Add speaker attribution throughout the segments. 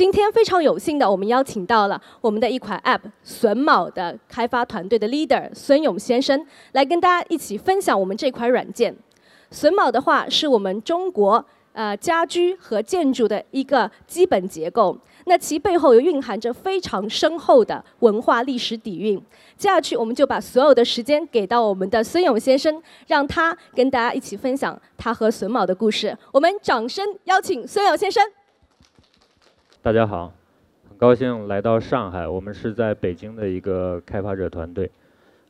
Speaker 1: 今天非常有幸的，我们邀请到了我们的一款 App 榫卯的开发团队的 leader 孙勇先生，来跟大家一起分享我们这款软件。榫卯的话，是我们中国呃家居和建筑的一个基本结构。那其背后又蕴含着非常深厚的文化历史底蕴。接下去，我们就把所有的时间给到我们的孙勇先生，让他跟大家一起分享他和榫卯的故事。我们掌声邀请孙勇先生。
Speaker 2: 大家好，很高兴来到上海。我们是在北京的一个开发者团队。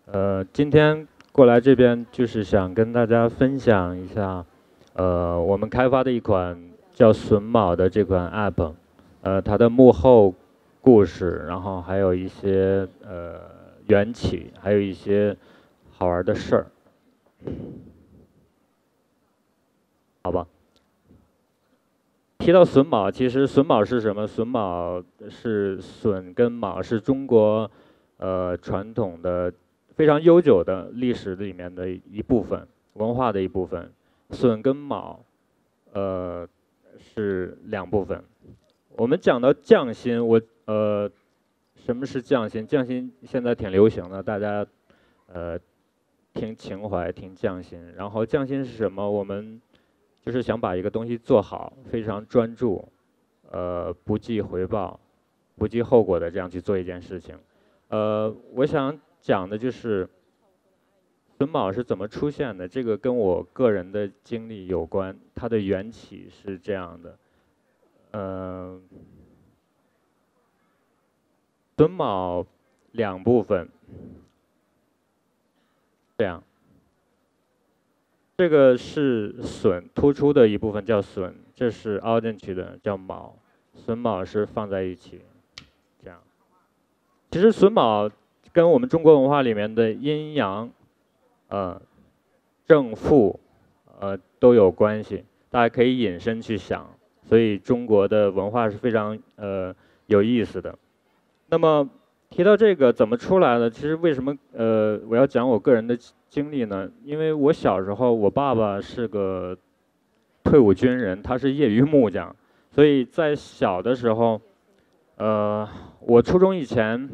Speaker 2: 呃，今天过来这边就是想跟大家分享一下，呃，我们开发的一款叫榫卯的这款 App。呃，它的幕后故事，然后还有一些呃缘起，还有一些好玩的事儿，好吧？提到榫卯，其实榫卯是什么？榫卯是榫跟卯是中国呃传统的非常悠久的历史里面的一部分，文化的一部分。榫跟卯呃是两部分。我们讲到匠心，我呃，什么是匠心？匠心现在挺流行的，大家呃听情怀，听匠心。然后匠心是什么？我们就是想把一个东西做好，非常专注，呃，不计回报、不计后果的这样去做一件事情。呃，我想讲的就是榫卯是怎么出现的。这个跟我个人的经历有关，它的缘起是这样的。嗯，榫卯两部分，这样，这个是榫突出的一部分叫榫，这是凹进去的叫卯，榫卯是放在一起，这样。其实榫卯跟我们中国文化里面的阴阳，呃，正负，呃都有关系，大家可以引申去想。所以中国的文化是非常呃有意思的。那么提到这个怎么出来的？其实为什么呃我要讲我个人的经历呢？因为我小时候我爸爸是个退伍军人，他是业余木匠，所以在小的时候，呃我初中以前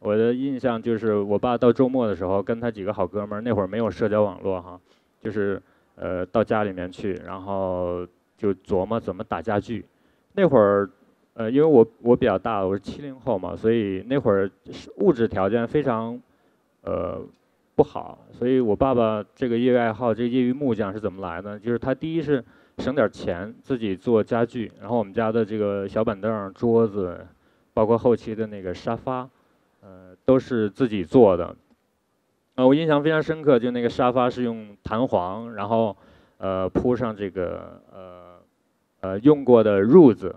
Speaker 2: 我的印象就是我爸到周末的时候跟他几个好哥们儿，那会儿没有社交网络哈，就是呃到家里面去，然后。就琢磨怎么打家具，那会儿，呃，因为我我比较大，我是七零后嘛，所以那会儿物质条件非常，呃，不好，所以我爸爸这个业余爱好，这业余木匠是怎么来的？就是他第一是省点钱，自己做家具，然后我们家的这个小板凳、桌子，包括后期的那个沙发，呃，都是自己做的。啊，我印象非常深刻，就那个沙发是用弹簧，然后呃铺上这个呃。呃，用过的褥子，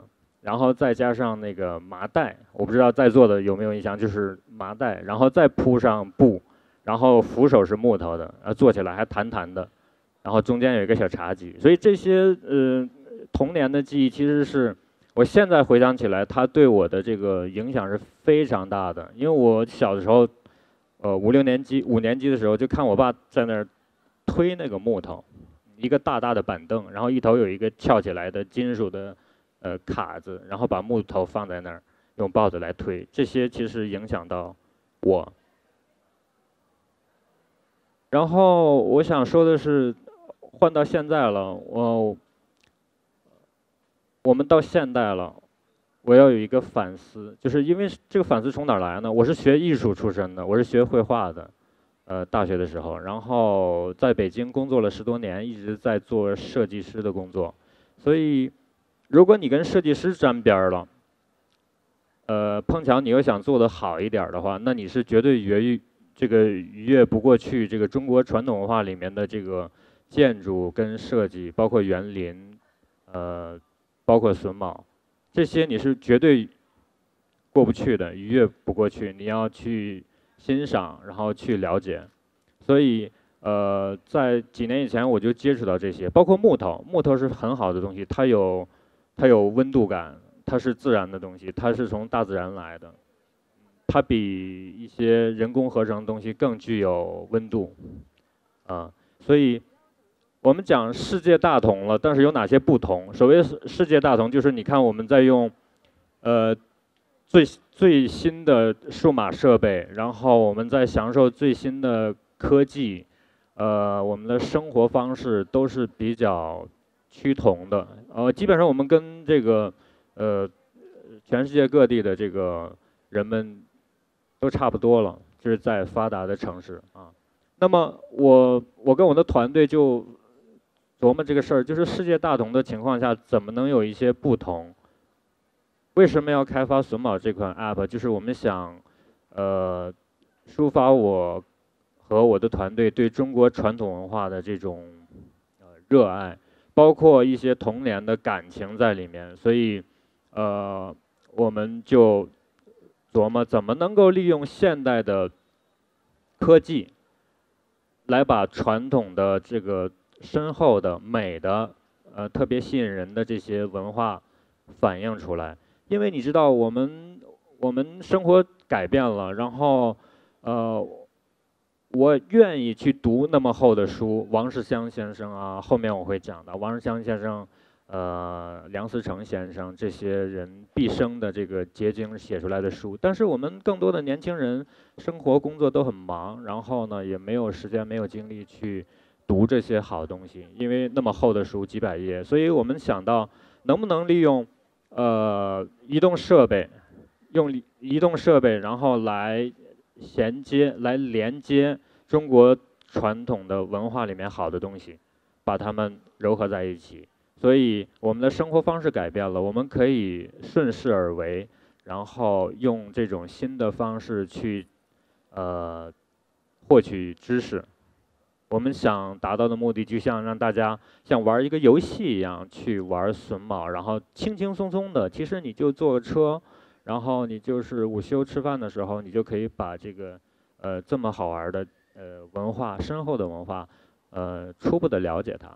Speaker 2: 然后再加上那个麻袋，我不知道在座的有没有印象，就是麻袋，然后再铺上布，然后扶手是木头的，呃，坐起来还弹弹的，然后中间有一个小茶几，所以这些呃童年的记忆，其实是我现在回想起来，它对我的这个影响是非常大的，因为我小的时候，呃，五六年级、五年级的时候，就看我爸在那儿推那个木头。一个大大的板凳，然后一头有一个翘起来的金属的呃卡子，然后把木头放在那儿，用抱子来推。这些其实影响到我。然后我想说的是，换到现在了，我我们到现代了，我要有一个反思，就是因为这个反思从哪儿来呢？我是学艺术出身的，我是学绘画的。呃，大学的时候，然后在北京工作了十多年，一直在做设计师的工作。所以，如果你跟设计师沾边儿了，呃，碰巧你又想做的好一点的话，那你是绝对越这个越不过去这个中国传统文化里面的这个建筑跟设计，包括园林，呃，包括榫卯，这些你是绝对过不去的，逾越不过去。你要去。欣赏，然后去了解，所以呃，在几年以前我就接触到这些，包括木头，木头是很好的东西，它有它有温度感，它是自然的东西，它是从大自然来的，它比一些人工合成的东西更具有温度，啊，所以我们讲世界大同了，但是有哪些不同？所谓世界大同，就是你看我们在用。呃最最新的数码设备，然后我们在享受最新的科技，呃，我们的生活方式都是比较趋同的。呃，基本上我们跟这个呃全世界各地的这个人们都差不多了，就是在发达的城市啊。那么我我跟我的团队就琢磨这个事儿，就是世界大同的情况下，怎么能有一些不同？为什么要开发榫卯这款 App？就是我们想，呃，抒发我和我的团队对中国传统文化的这种呃热爱，包括一些童年的感情在里面。所以，呃，我们就琢磨怎么能够利用现代的科技。来把传统的这个深厚的美的，呃，特别吸引人的这些文化反映出来。因为你知道，我们我们生活改变了，然后，呃，我愿意去读那么厚的书，王世襄先生啊，后面我会讲的，王世襄先生。呃，梁思成先生这些人毕生的这个结晶写出来的书，但是我们更多的年轻人生活工作都很忙，然后呢也没有时间没有精力去读这些好东西，因为那么厚的书几百页，所以我们想到能不能利用呃移动设备，用移动设备然后来衔接来连接中国传统的文化里面好的东西，把它们糅合在一起。所以我们的生活方式改变了，我们可以顺势而为，然后用这种新的方式去，呃，获取知识。我们想达到的目的，就像让大家像玩一个游戏一样去玩榫卯，然后轻轻松松的，其实你就坐个车，然后你就是午休吃饭的时候，你就可以把这个呃这么好玩的呃文化深厚的文化，呃初步的了解它。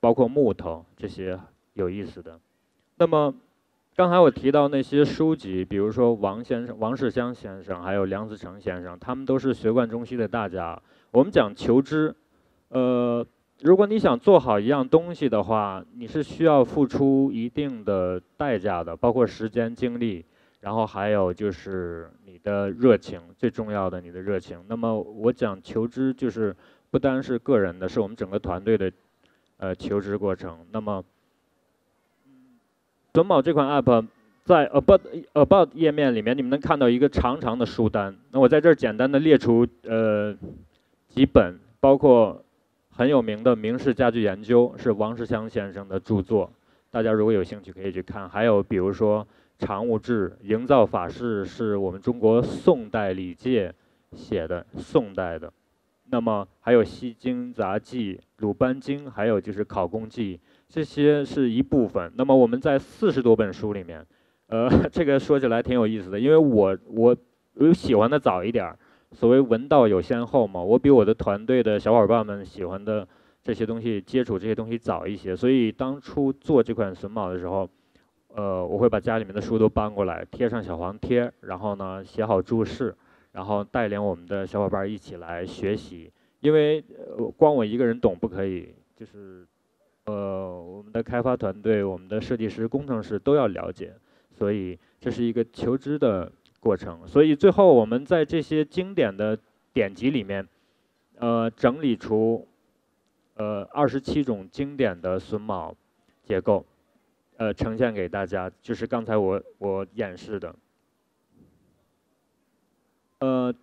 Speaker 2: 包括木头这些有意思的。那么，刚才我提到那些书籍，比如说王先生、王世襄先生，还有梁思成先生，他们都是学贯中西的大家。我们讲求知，呃，如果你想做好一样东西的话，你是需要付出一定的代价的，包括时间、精力，然后还有就是你的热情，最重要的你的热情。那么我讲求知，就是不单是个人的，是我们整个团队的。呃，求职过程。那么，准保这款 App 在 About About 页面里面，你们能看到一个长长的书单。那我在这儿简单的列出呃几本，包括很有名的《明式家具研究》是王世襄先生的著作，大家如果有兴趣可以去看。还有比如说《常务志》《营造法式》是我们中国宋代李介写的，宋代的。那么还有《西京杂记》《鲁班经》，还有就是《考工记》，这些是一部分。那么我们在四十多本书里面，呃，这个说起来挺有意思的，因为我我我喜欢的早一点儿，所谓文道有先后嘛，我比我的团队的小伙伴们喜欢的这些东西，接触这些东西早一些，所以当初做这款榫卯的时候，呃，我会把家里面的书都搬过来，贴上小黄贴，然后呢写好注释。然后带领我们的小伙伴一起来学习，因为呃光我一个人懂不可以，就是呃我们的开发团队、我们的设计师、工程师都要了解，所以这是一个求知的过程。所以最后我们在这些经典的典籍里面，呃整理出呃二十七种经典的榫卯结构，呃呈现给大家，就是刚才我我演示的。呃，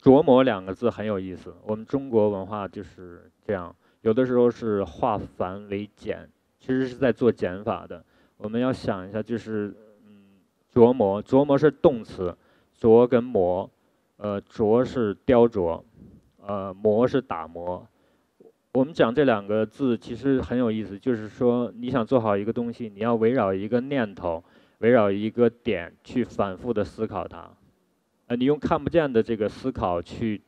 Speaker 2: 琢磨两个字很有意思。我们中国文化就是这样，有的时候是化繁为简，其实是在做减法的。我们要想一下，就是嗯，琢磨，琢磨是动词，琢跟磨，呃，琢是雕琢，呃，磨是打磨。我们讲这两个字其实很有意思，就是说你想做好一个东西，你要围绕一个念头，围绕一个点去反复的思考它。呃你用看不见的这个思考去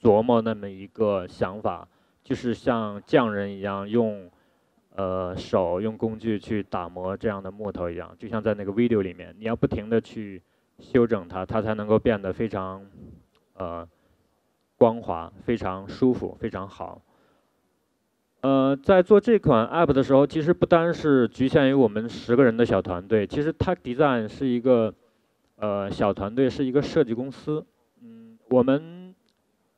Speaker 2: 琢磨那么一个想法，就是像匠人一样用呃手用工具去打磨这样的木头一样，就像在那个 video 里面，你要不停的去修整它，它才能够变得非常呃光滑、非常舒服、非常好。呃，在做这款 App 的时候，其实不单是局限于我们十个人的小团队，其实 Tech Design 是一个呃小团队，是一个设计公司。嗯，我们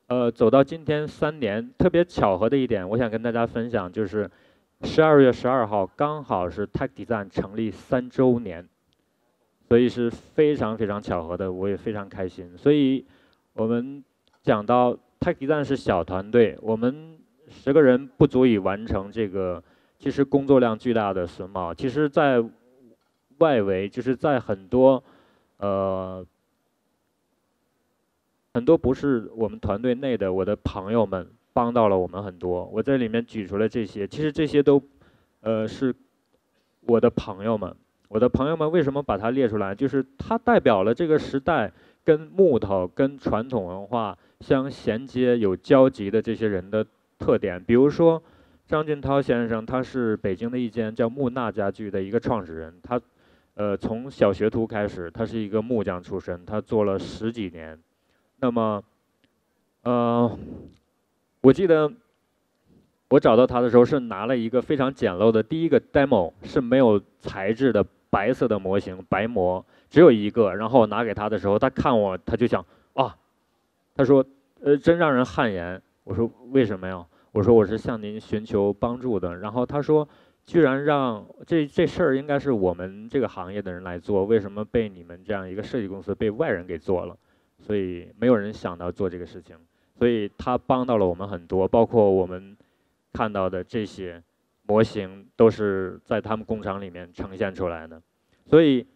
Speaker 2: 呃走到今天三年，特别巧合的一点，我想跟大家分享，就是十二月十二号刚好是 Tech Design 成立三周年，所以是非常非常巧合的，我也非常开心。所以我们讲到 Tech Design 是小团队，我们。十个人不足以完成这个，其实工作量巨大的榫卯。其实，在外围，就是在很多，呃，很多不是我们团队内的我的朋友们帮到了我们很多。我在里面举出了这些，其实这些都，呃，是我的朋友们。我的朋友们为什么把它列出来？就是它代表了这个时代跟木头、跟传统文化相衔接、有交集的这些人的。特点，比如说张俊涛先生，他是北京的一间叫木纳家具的一个创始人。他，呃，从小学徒开始，他是一个木匠出身，他做了十几年。那么，呃，我记得我找到他的时候是拿了一个非常简陋的第一个 demo，是没有材质的白色的模型，白模只有一个。然后我拿给他的时候，他看我，他就想啊，他说，呃，真让人汗颜。我说为什么呀？我说我是向您寻求帮助的。然后他说，居然让这这事儿应该是我们这个行业的人来做，为什么被你们这样一个设计公司被外人给做了？所以没有人想到做这个事情。所以他帮到了我们很多，包括我们看到的这些模型都是在他们工厂里面呈现出来的。所以，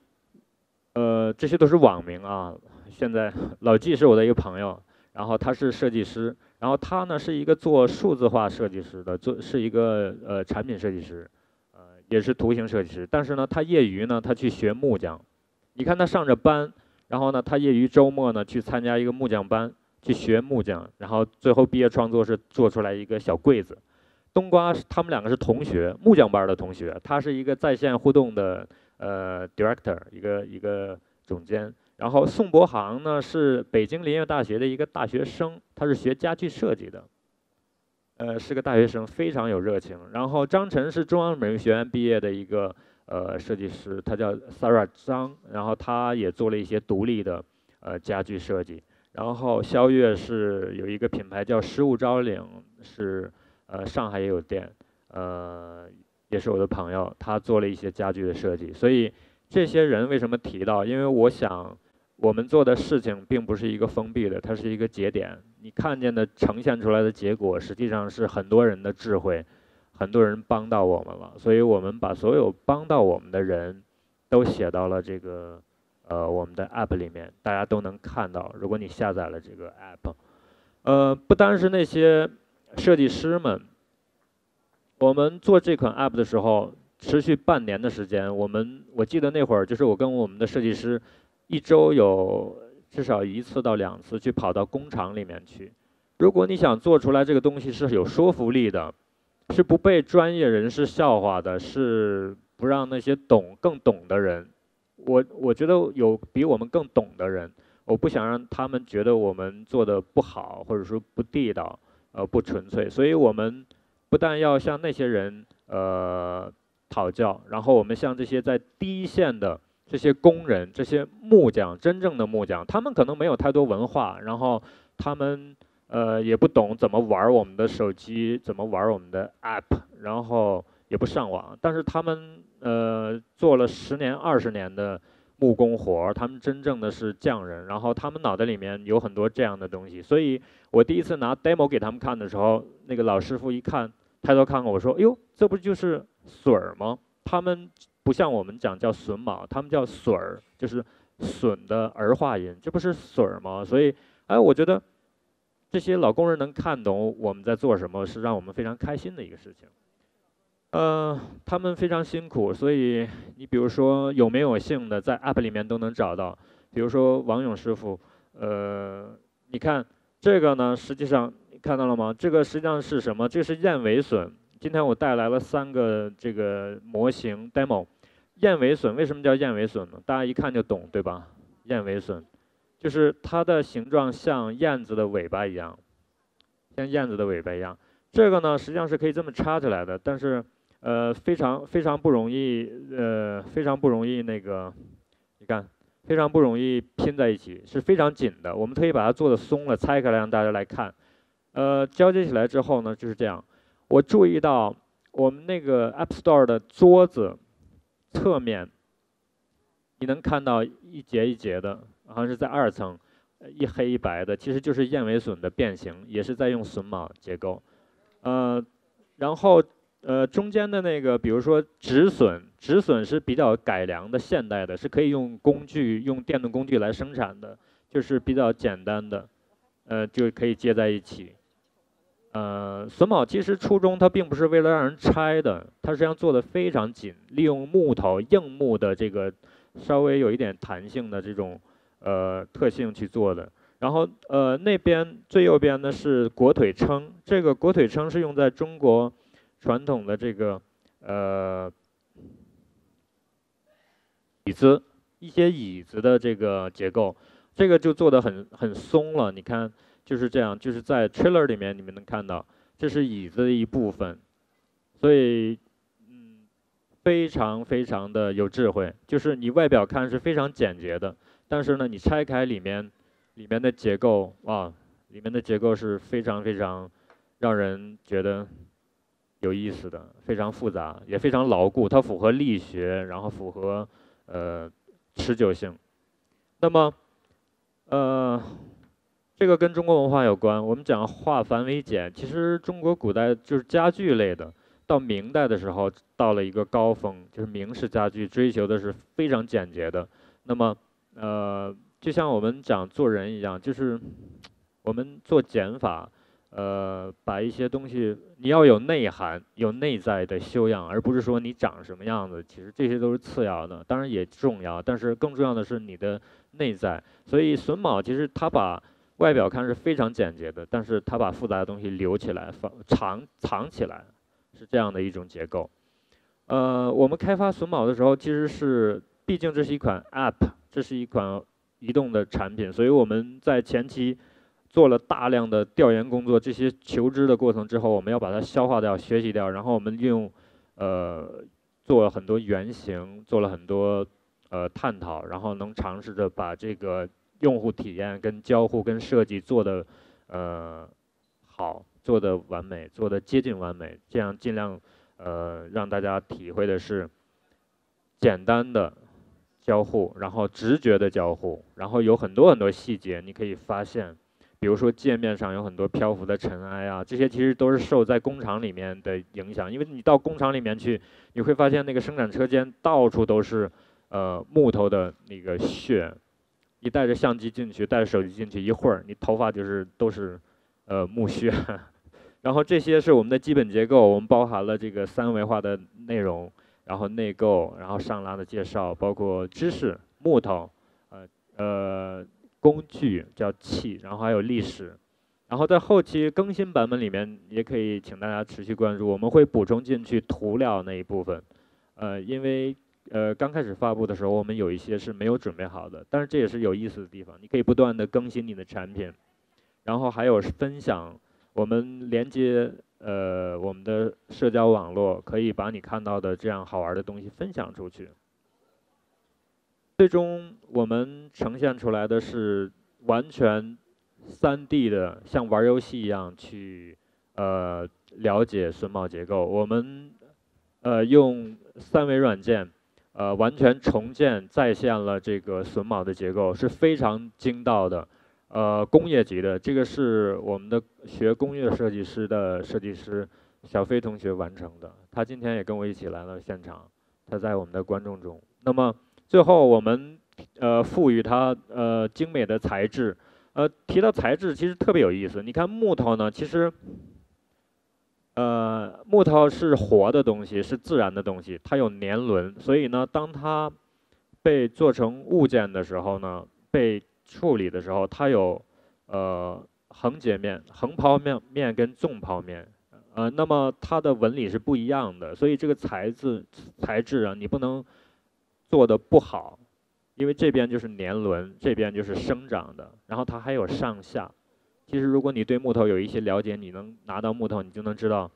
Speaker 2: 呃，这些都是网名啊。现在老纪是我的一个朋友，然后他是设计师。然后他呢是一个做数字化设计师的，做是一个呃产品设计师，呃也是图形设计师。但是呢，他业余呢他去学木匠，你看他上着班，然后呢他业余周末呢去参加一个木匠班，去学木匠，然后最后毕业创作是做出来一个小柜子。冬瓜他们两个是同学，木匠班的同学，他是一个在线互动的呃 director，一个一个总监。然后宋博航呢是北京林业大学的一个大学生，他是学家具设计的，呃是个大学生，非常有热情。然后张晨是中央美术学院毕业的一个呃设计师，他叫 Sarah 张，然后他也做了一些独立的呃家具设计。然后肖月是有一个品牌叫十五招领，是呃上海也有店，呃也是我的朋友，他做了一些家具的设计。所以这些人为什么提到？因为我想。我们做的事情并不是一个封闭的，它是一个节点。你看见的呈现出来的结果，实际上是很多人的智慧，很多人帮到我们了。所以我们把所有帮到我们的人都写到了这个呃我们的 app 里面，大家都能看到。如果你下载了这个 app，呃，不单是那些设计师们，我们做这款 app 的时候，持续半年的时间。我们我记得那会儿就是我跟我们的设计师。一周有至少一次到两次去跑到工厂里面去。如果你想做出来这个东西是有说服力的，是不被专业人士笑话的，是不让那些懂更懂的人，我我觉得有比我们更懂的人，我不想让他们觉得我们做的不好或者说不地道，呃不纯粹。所以我们不但要向那些人呃讨教，然后我们向这些在第一线的。这些工人，这些木匠，真正的木匠，他们可能没有太多文化，然后他们呃也不懂怎么玩我们的手机，怎么玩我们的 app，然后也不上网，但是他们呃做了十年、二十年的木工活他们真正的是匠人，然后他们脑袋里面有很多这样的东西，所以我第一次拿 demo 给他们看的时候，那个老师傅一看，抬头看看我说：“哎呦，这不就是笋儿吗？”他们。不像我们讲叫榫卯，他们叫笋儿，就是笋的儿化音，这不是笋儿吗？所以，哎，我觉得这些老工人能看懂我们在做什么，是让我们非常开心的一个事情。呃，他们非常辛苦，所以你比如说有没有姓的，在 App 里面都能找到。比如说王勇师傅，呃，你看这个呢，实际上你看到了吗？这个实际上是什么？这是燕尾笋。今天我带来了三个这个模型 demo。燕尾笋为什么叫燕尾笋呢？大家一看就懂，对吧？燕尾笋就是它的形状像燕子的尾巴一样，像燕子的尾巴一样。这个呢实际上是可以这么插起来的，但是呃非常非常不容易，呃非常不容易那个，你看非常不容易拼在一起，是非常紧的。我们特意把它做的松了，拆开来让大家来看。呃，交接起来之后呢就是这样。我注意到我们那个 App Store 的桌子侧面，你能看到一节一节的，好像是在二层。一黑一白的，其实就是燕尾笋的变形，也是在用榫卯结构。呃，然后呃中间的那个，比如说止损，止损是比较改良的现代的，是可以用工具用电动工具来生产的，就是比较简单的，呃就可以接在一起。呃，榫卯其实初衷它并不是为了让人拆的，它实际上做的非常紧，利用木头硬木的这个稍微有一点弹性的这种。呃，特性去做的。然后，呃，那边最右边呢是裹腿撑，这个裹腿撑是用在中国传统的这个呃椅子一些椅子的这个结构，这个就做的很很松了。你看，就是这样，就是在 trailer 里面你们能看到，这是椅子的一部分，所以嗯，非常非常的有智慧，就是你外表看是非常简洁的。但是呢，你拆开里面，里面的结构啊，里面的结构是非常非常让人觉得有意思的，非常复杂，也非常牢固。它符合力学，然后符合呃持久性。那么，呃，这个跟中国文化有关。我们讲化繁为简，其实中国古代就是家具类的，到明代的时候到了一个高峰，就是明式家具追求的是非常简洁的。那么呃，就像我们讲做人一样，就是我们做减法，呃，把一些东西你要有内涵、有内在的修养，而不是说你长什么样子。其实这些都是次要的，当然也重要，但是更重要的是你的内在。所以榫卯其实它把外表看是非常简洁的，但是它把复杂的东西留起来、放藏藏起来，是这样的一种结构。呃，我们开发榫卯的时候，其实是毕竟这是一款 App。这是一款移动的产品，所以我们在前期做了大量的调研工作，这些求知的过程之后，我们要把它消化掉、学习掉，然后我们用呃做了很多原型，做了很多呃探讨，然后能尝试着把这个用户体验跟交互跟设计做的呃好，做的完美，做的接近完美，这样尽量呃让大家体会的是简单的。交互，然后直觉的交互，然后有很多很多细节，你可以发现，比如说界面上有很多漂浮的尘埃啊，这些其实都是受在工厂里面的影响，因为你到工厂里面去，你会发现那个生产车间到处都是，呃，木头的那个屑，你带着相机进去，带着手机进去，一会儿你头发就是都是，呃，木屑，然后这些是我们的基本结构，我们包含了这个三维化的内容。然后内构，然后上拉的介绍，包括知识、木头，呃呃工具叫器，然后还有历史，然后在后期更新版本里面也可以请大家持续关注，我们会补充进去涂料那一部分，呃因为呃刚开始发布的时候我们有一些是没有准备好的，但是这也是有意思的地方，你可以不断的更新你的产品，然后还有分享，我们连接。呃，我们的社交网络可以把你看到的这样好玩的东西分享出去。最终，我们呈现出来的是完全三 D 的，像玩游戏一样去呃了解榫卯结构。我们呃用三维软件呃完全重建再现了这个榫卯的结构，是非常精到的。呃，工业级的，这个是我们的学工业设计师的设计师小飞同学完成的。他今天也跟我一起来了现场，他在我们的观众中。那么最后我们呃赋予它呃精美的材质。呃，提到材质其实特别有意思。你看木头呢，其实呃木头是活的东西，是自然的东西，它有年轮，所以呢，当它被做成物件的时候呢，被处理的时候，它有呃横截面、横剖面面跟纵剖面，呃，那么它的纹理是不一样的，所以这个材质材质啊，你不能做的不好，因为这边就是年轮，这边就是生长的，然后它还有上下，其实如果你对木头有一些了解，你能拿到木头，你就能知道，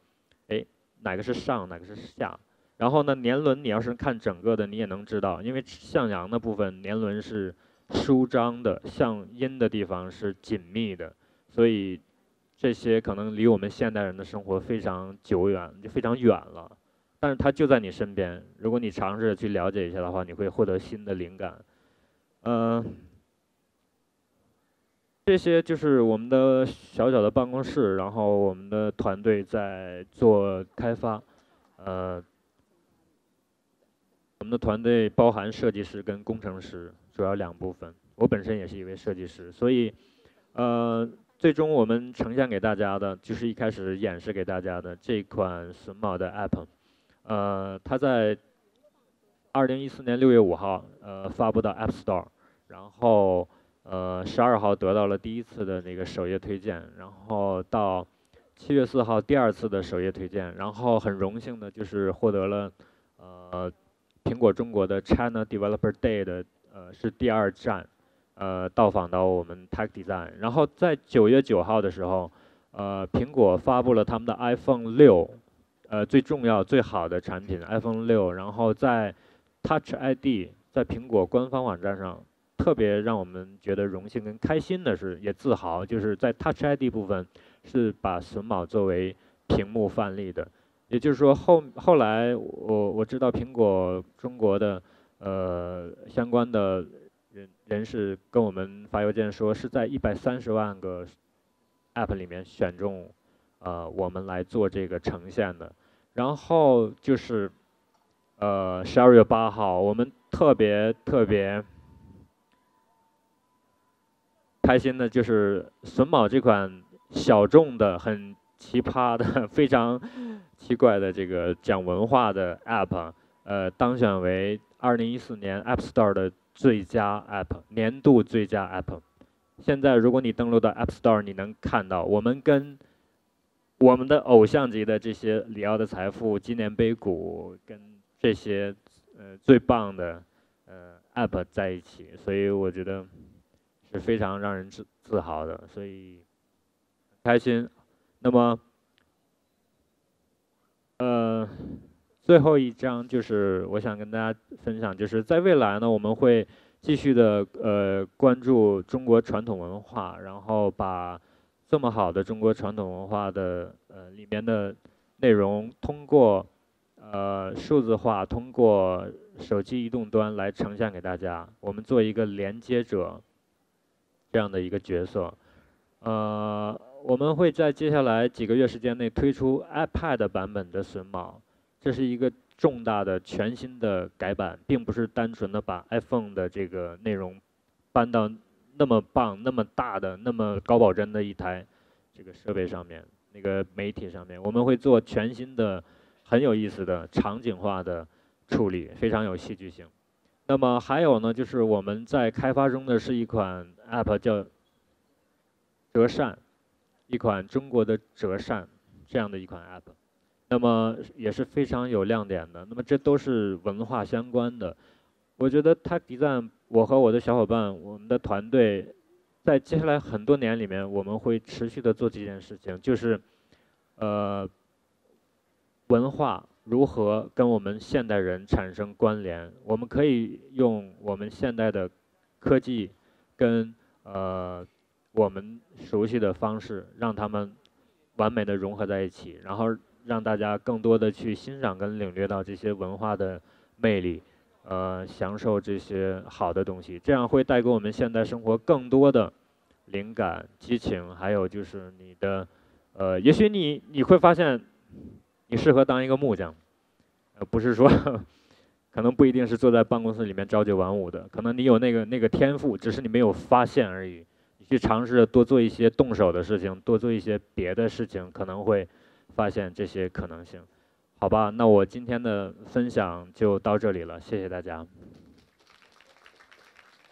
Speaker 2: 哎，哪个是上，哪个是下。然后呢，年轮你要是看整个的，你也能知道，因为向阳的部分年轮是舒张的，向阴的地方是紧密的，所以这些可能离我们现代人的生活非常久远，就非常远了。但是它就在你身边，如果你尝试去了解一下的话，你会获得新的灵感。嗯，这些就是我们的小小的办公室，然后我们的团队在做开发。呃，我们的团队包含设计师跟工程师，主要两部分。我本身也是一位设计师，所以，呃，最终我们呈现给大家的就是一开始演示给大家的这款榫卯的 App。呃，它在二零一四年六月五号，呃，发布到 App Store，然后呃十二号得到了第一次的那个首页推荐，然后到七月四号第二次的首页推荐，然后很荣幸的就是获得了呃苹果中国的 China Developer Day 的呃是第二站，呃到访到我们 Tech Design，然后在九月九号的时候，呃苹果发布了他们的 iPhone 六。呃，最重要、最好的产品 iPhone 六，然后在 Touch ID 在苹果官方网站上，特别让我们觉得荣幸跟开心的是，也自豪，就是在 Touch ID 部分是把榫卯作为屏幕范例的。也就是说，后后来我我知道苹果中国的呃相关的人人士跟我们发邮件说，是在一百三十万个 App 里面选中呃我们来做这个呈现的。然后就是，呃，十二月八号，我们特别特别开心的，就是榫卯这款小众的、很奇葩的、非常奇怪的这个讲文化的 App，呃，当选为二零一四年 App Store 的最佳 App，年度最佳 App。现在，如果你登录到 App Store，你能看到我们跟。我们的偶像级的这些里奥的财富纪念碑谷跟这些呃最棒的呃 app 在一起，所以我觉得是非常让人自自豪的，所以开心。那么呃最后一章就是我想跟大家分享，就是在未来呢，我们会继续的呃关注中国传统文化，然后把。这么好的中国传统文化的呃里面的内容，通过呃数字化，通过手机移动端来呈现给大家。我们做一个连接者这样的一个角色。呃，我们会在接下来几个月时间内推出 iPad 版本的榫卯，这是一个重大的全新的改版，并不是单纯的把 iPhone 的这个内容搬到。那么棒、那么大的、那么高保真的一台这个设备上面，那个媒体上面，我们会做全新的、很有意思的场景化的处理，非常有戏剧性。那么还有呢，就是我们在开发中的是一款 App，叫折扇，一款中国的折扇这样的一款 App，那么也是非常有亮点的。那么这都是文化相关的。我觉得 Tech Design，我和我的小伙伴，我们的团队，在接下来很多年里面，我们会持续的做这件事情，就是，呃，文化如何跟我们现代人产生关联？我们可以用我们现代的科技，跟呃我们熟悉的方式，让他们完美的融合在一起，然后让大家更多的去欣赏跟领略到这些文化的魅力。呃，享受这些好的东西，这样会带给我们现代生活更多的灵感、激情，还有就是你的，呃，也许你你会发现，你适合当一个木匠，呃，不是说，可能不一定是坐在办公室里面朝九晚五的，可能你有那个那个天赋，只是你没有发现而已。你去尝试着多做一些动手的事情，多做一些别的事情，可能会发现这些可能性。好吧，那我今天的分享就到这里了，谢谢大家。